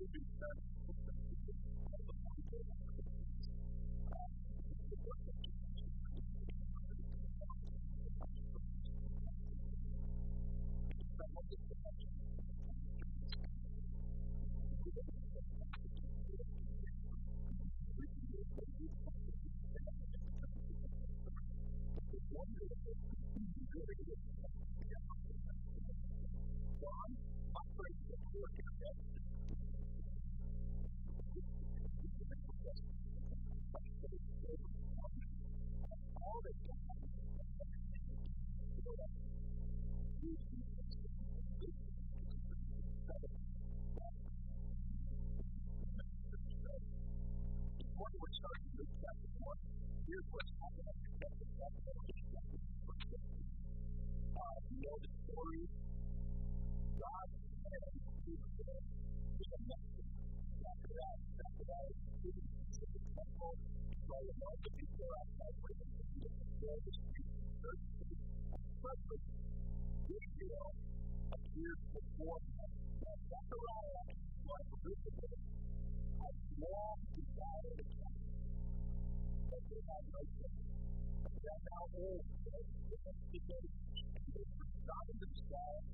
Why? know the story. God said to Israel, "Give a message." Zechariah, Zechariah, speaking to the temple, Israel was the people outside waiting to be filled with people, thirsty, and suddenly Israel appeared before him. Now Zechariah was visible as long desired a temple, but they had no temple. That's how old the people starting to describe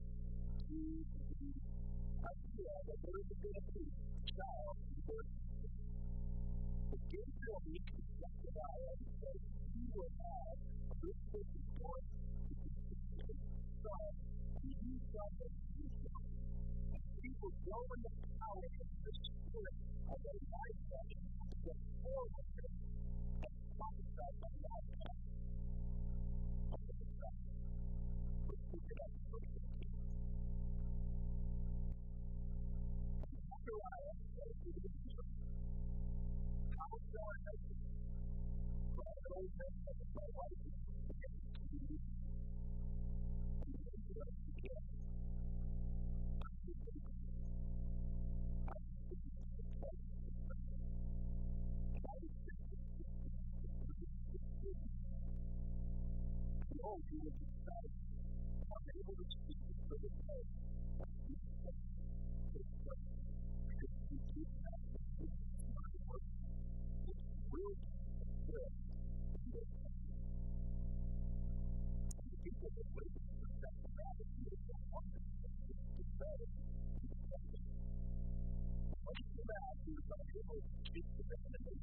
the idea that there is going to be child birth. But Gabriel meets the Zechariah and says, He will have a rich person born to son, and he shall make himself. And he will grow in the power of the Spirit of Elijah, the forerunner, and prophesied by Elijah. Israel as the Israel. God shall make it. You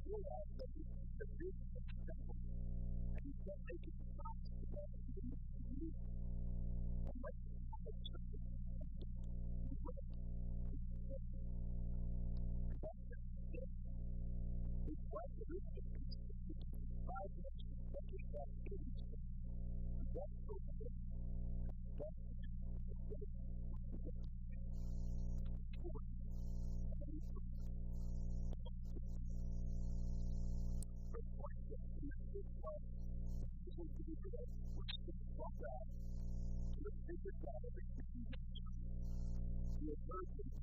realize that this is the business of And you can't make it possible your person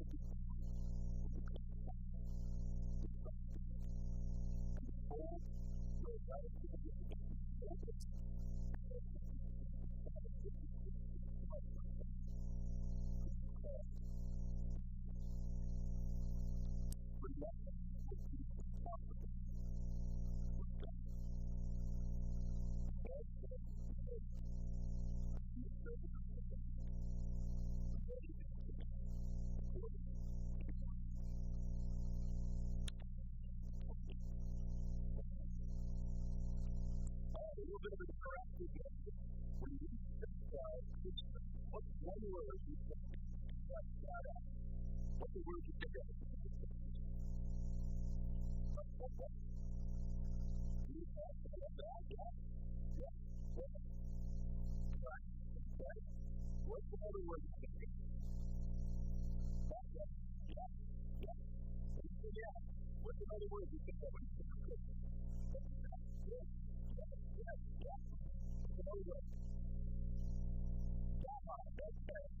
Yeah. What? Right. Right. What's the other word of? That's. What's another word you think of when you think of Christmas? Yeah. Yeah. Yeah. Yeah. What's another word? Okay. All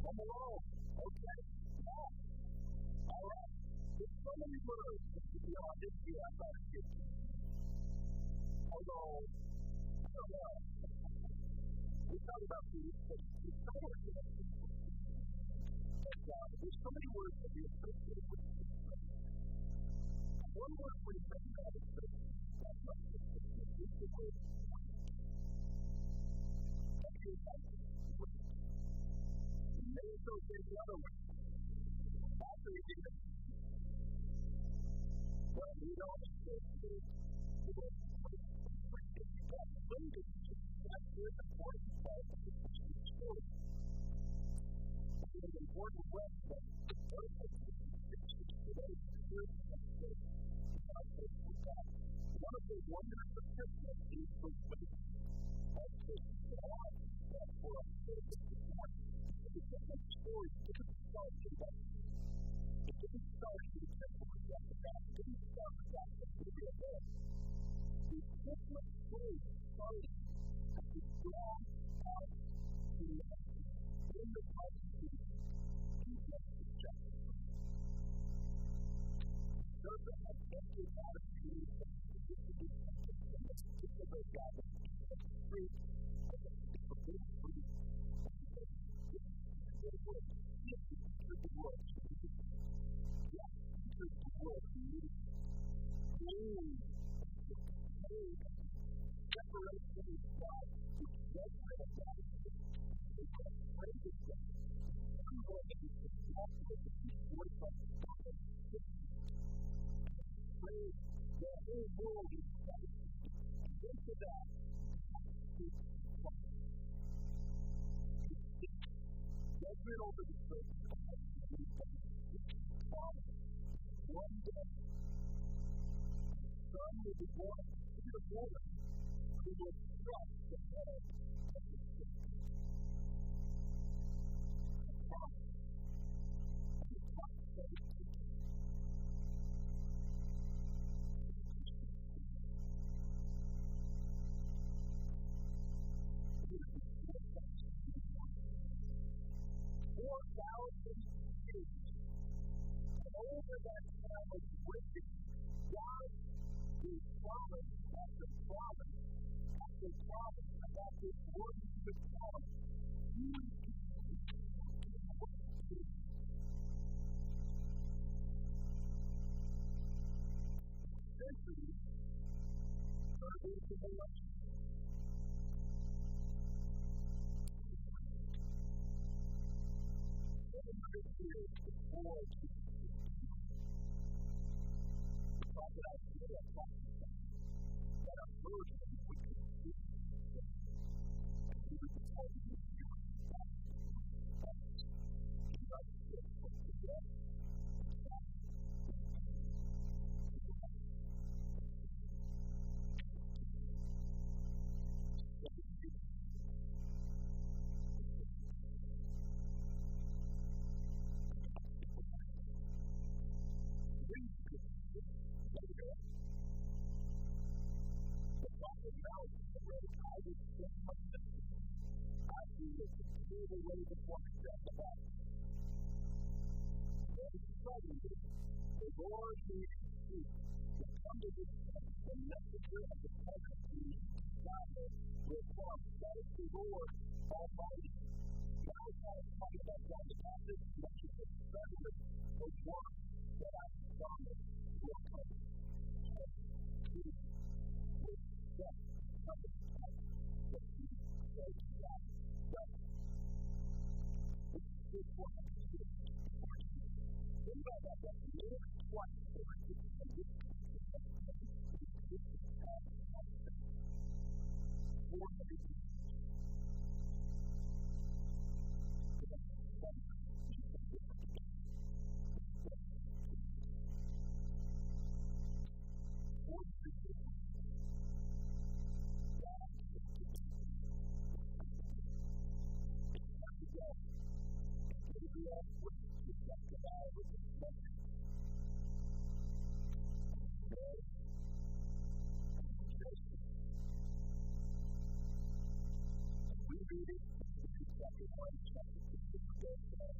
Home Alone. Okay. Yeah. All right. There's so many words that could be on this year I'm give you. Although, I don't know. We talk about the, the, the power of. But uh, there's so many words that we associate with One word we think about is the that's not it's the word Then it in the other way. After we did it, well, we don't have to do it. That's limited. That's the important part of the story. It's an important question. What is it? One of the wonders of Christmas is the way of Christmas story didn't start today. It didn't start in the temple of Jezebel. It didn't start with that story of it. The Christmas story started at the dawn of humanity in the presence of injustice justified. Serpent has entered Adam and Eve and the disobedience of the God of the free that judgment over the church one day son will be born to the woman who will crush the head over that man was wicked, God is promise after promise after promise about this word to come. You Centuries turned into millennia. Years before Father, I feel that. That I'm good. out in the way I would think myself. I see it to clear the way before myself about it. Then suddenly, the Lord is speak. The company the messenger of the covenant to Yahweh will come. That is the Lord Almighty. Now God fight us on the passage that is the servant of one that I promised will come. With death. What included in chapter 1 and chapter 2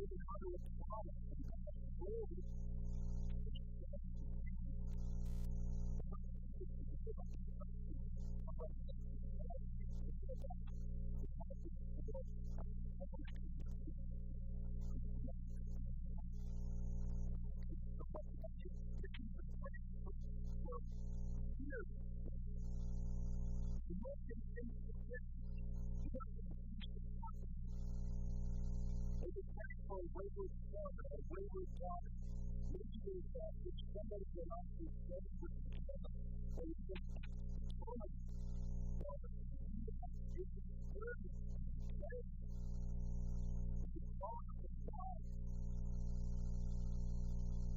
Moving on to his father. a wayward son or a wayward daughter. Maybe there's that which somebody in your life is ready for you to have, or you just told them, it's a burden, it's a burden. It's a call from God.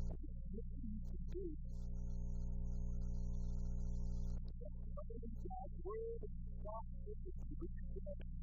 And it's what you need to do. God's word and God's word is to read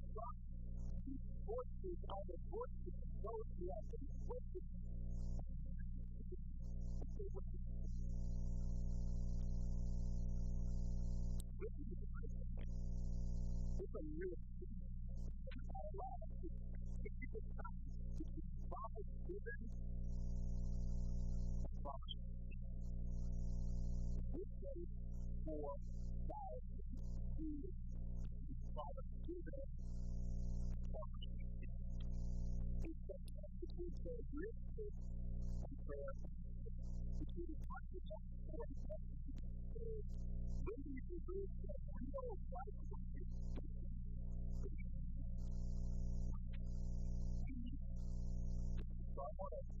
who are waiting for God's vindication to with this is that where are you, God? Where are you this time? Have you me? Why do you ignore sometimes between the and prayer, between the conscious and prayer. Maybe you live a real life with you. also decided on to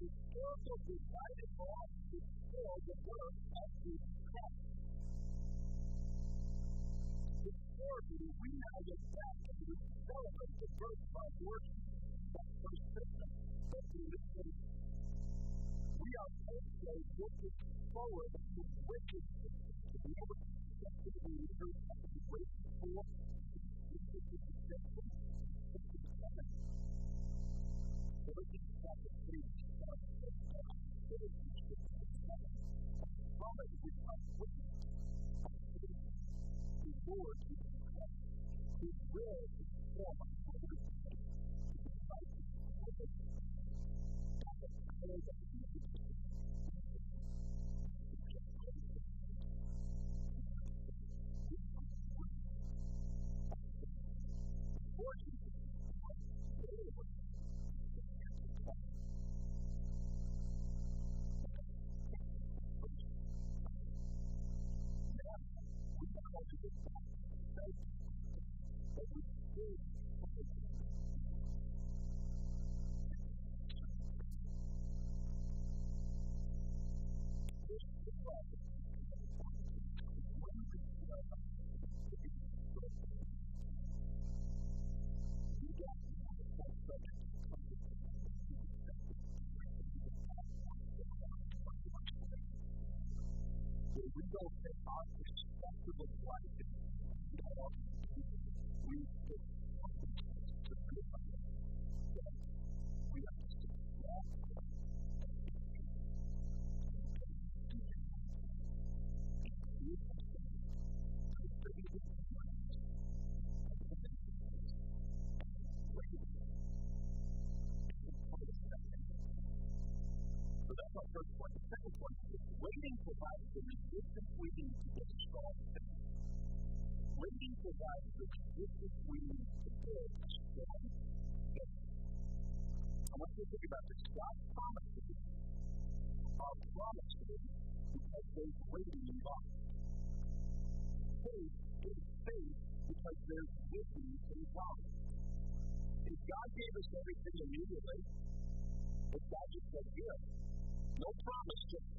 the spiritual desire for to feel the worth of his death. Historically, we know that death and we celebrate the birth by worship, by persistence, by religion. We are also looking forward to witnessing to the other activity leaders that we wait for, to the successful, to the success. So this is chapter 3. Lord, his will we don't take our perspective of life we take we waiting provides the resistance we need to get faith. Waiting provides the resistance we need to build strong faith. you think about this. God's promises are promises because there's waiting involved. Faith is faith because there's waiting involved. If God gave us everything immediately, if God just said, here, no promise, just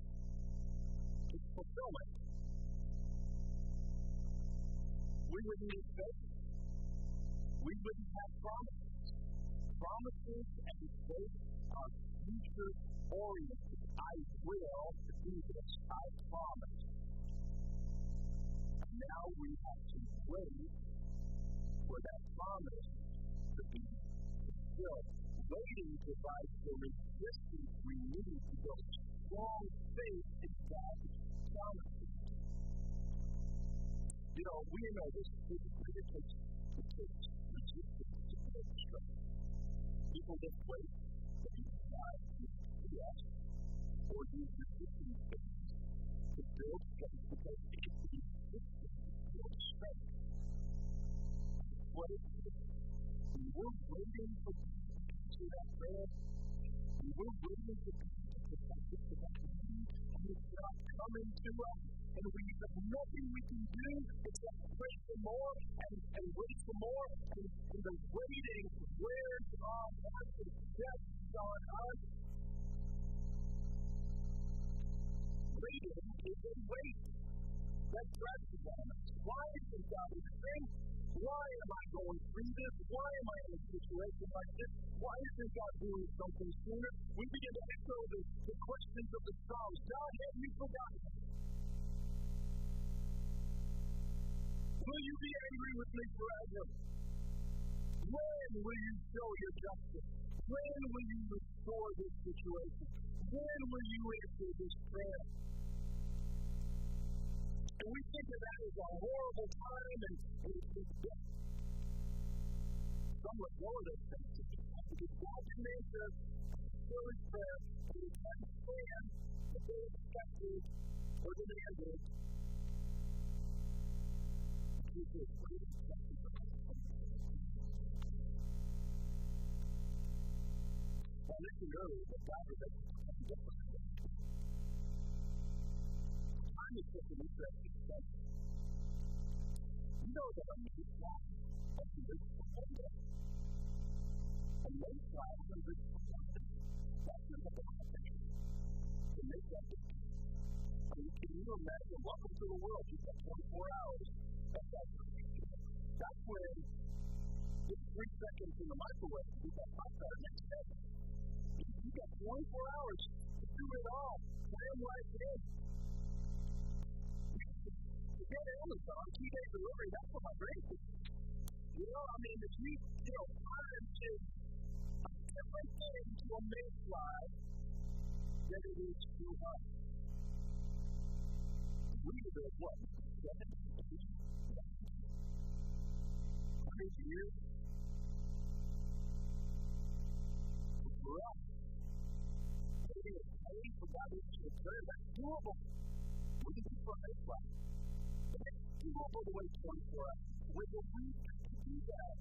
fulfill it, we wouldn't need faith. We wouldn't have promises. Promises and faith are future oriented. I will do this. I promise. And now we have to wait for that promise to be fulfilled. Waiting provides the resistance we need to build strong faith in God's promises. You know, we know this takes, it takes resistance to strength. People you to or use resistance to build strength because it is resistance to build strength. What is? We're waiting for to answer that prayer, we're waiting for God coming to us, and we have nothing we can do except pray for more and, and wait for more, and, and the waiting wears on us and stresses on us. Waiting is a weight that us. Why isn't God listening? Why am I going through this? Why am I in a situation like this? Why isn't God doing something sooner? We begin to echo the, the questions of the Psalms. God, have you forgotten? Will you be angry with me forever? When will you show your justice? When will you restore this situation? When will you answer this prayer? And we think of that as a horrible time and, it's somewhat more than because God commands us to his prayer and we understand that they expected or demanded which is great I mentioned earlier that God is a different. Time is such an interesting. You know that a for one day. A mayfly doesn't live. That's the definition. To make that difference. I can you imagine? Welcome to the world. You've got 24 hours. That's that. That's when three seconds in the microwave. You've got hot water next day. You've got 24 hours to do it all. Plan life in. Get Amazon, two day delivery, that's what my thinks. You know, I mean, if you, you know, time is a different thing to a mayfly than it is to us. We live what? Seven years? For us, waiting and praying for God to return, that's doable. We can for a mayfly. It's doable to wait 24 hours. A week to do that,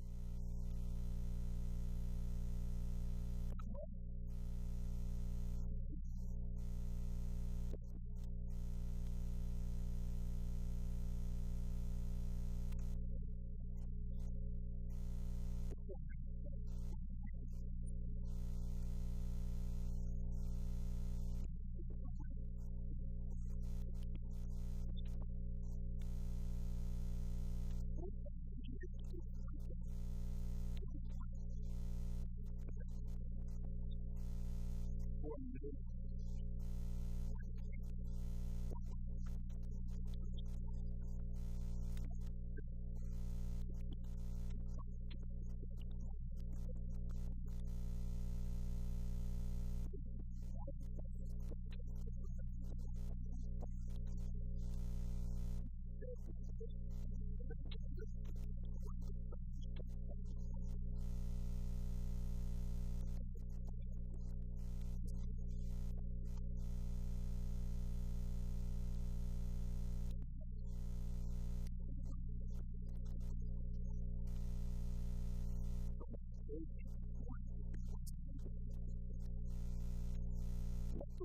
important to do.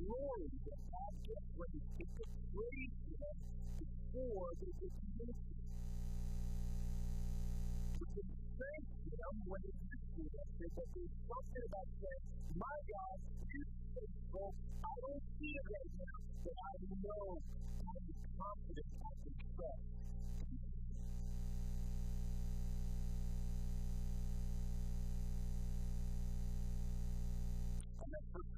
glory that God gets He takes a praise Him before the distribution. We can thank Him when He gives to us because there's something about saying, My God is faithful. I don't see it right now, but I know I'm confident I can trust. And that first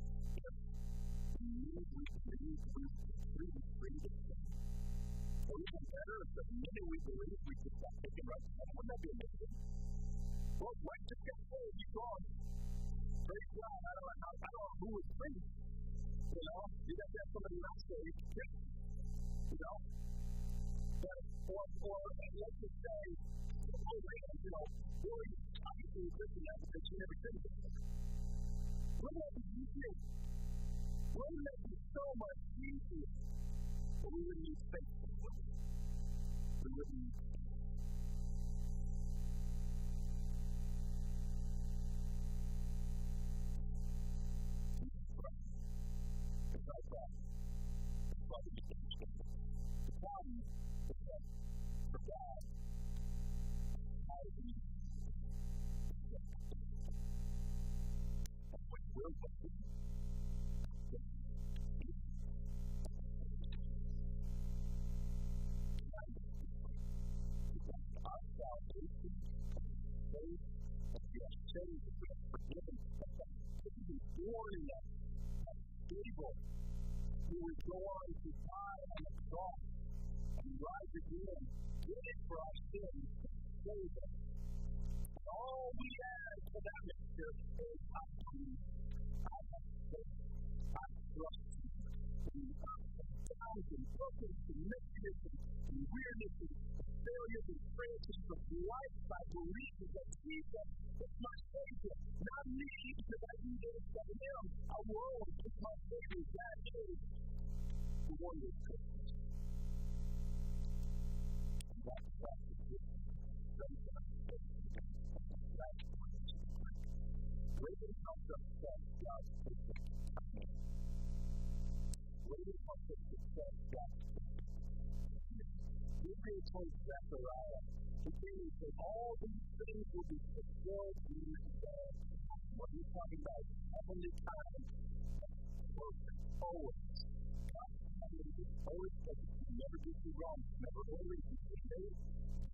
Or even better, if the minute we believe we can stop taking right wouldn't that be amazing? Well, Mike just got saved, he's gone. Praise God. I don't know, I don't know who was free. You know, you got to have somebody else saved. You know? But, or, or, let's just say, oh, man, you know, Billy, obviously, a Christian now because she never did it. Wouldn't that be easier? Wouldn't that be so much easier? But we wouldn't need faith. We wouldn't need It's like saved, forgiven, to born in us, stable, who would go on to die on the cross and rise again, did for our sins, save us. All we add to that mixture is I believe I have faith. I trust in thousand broken mechanisms and weirdnesses and failures and frailties of life by believing that Jesus is my Savior. Not me, because I do this but Him alone is my Savior. That is the one that Christmas. That's that's the gift. That's Waiting comes up from God's Waiting comes up from God's Hebrews 1 Zechariah that all these things will be fulfilled in day. What he's talking about is heavenly time, perfect, always. Always perfect. Never gets you wrong. Never always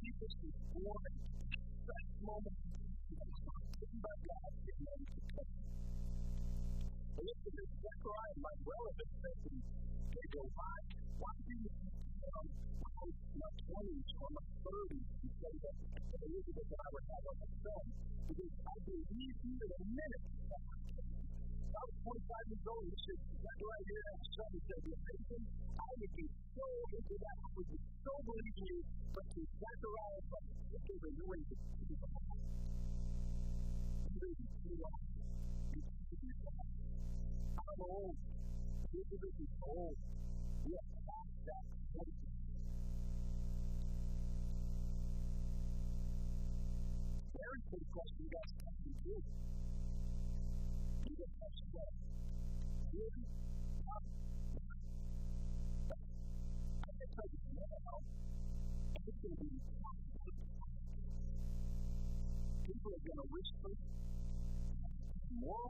Jesus was born at that moment by God, And listen, this Zechariah, my relative, said to me, they go, why, why do you um, my 20s or my 30s and say that Elizabeth and I would have a son? Because I believe you a minute. I was 25 years old, he said, going to have a son. I would be so into that. I would be so believing you. But to Zechariah, but it new way to see the Bible. I'm old. Elizabeth is old. We that. Very good question you guys me too. You get question that. Really? Um, I can tell you now, it's going to be people are going to whisper more.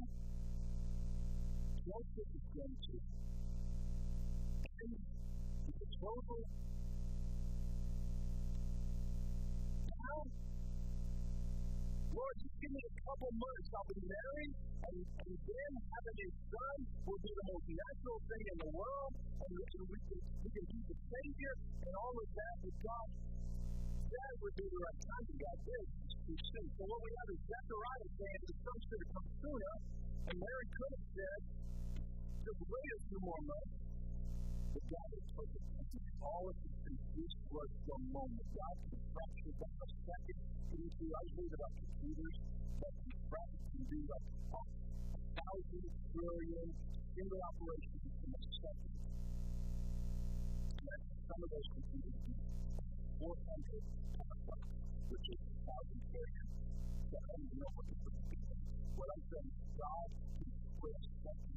Joseph is going to end the betrothal. Now, Lord, just give me a couple months. I'll be married, and, and then having a son will be the most natural thing in the world, and, and we, can, we can keep the Savior and all of that with God. That would be the right time to God did. So what we have is Zechariah saying the son should have come sooner, and Mary could have said, just wait a few more months. But God is perfect. All of these things, this was the moment. God can fracture that a second into, I read about computers, that can fracture can do like a thousand trillion single operations in a second. And some of those computers do 400 petabytes, which is a thousand trillion. So I don't even know what this would be. What I'm saying is God can switch seconds into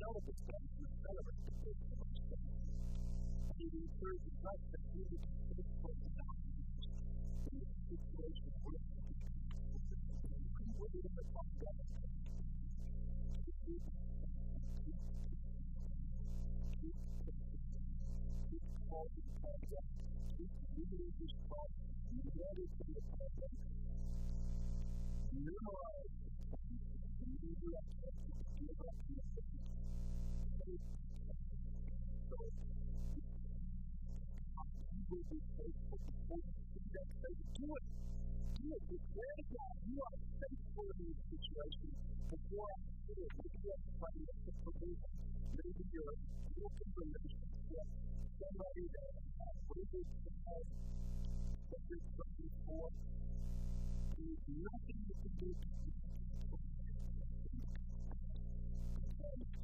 develop a sense and develop a sufficient understanding. And it encourages us to be faithful to God in the situation where we can be willing to find God. Memorize the new direction, give up will be faithful to hold that faith to it. Do it. Declare God, you are faithful in this situation. Before I do it, I can't find it to believe it. Maybe you're a broken relationship, somebody that has waited to have that this from before. There is nothing you can do to keep it from you.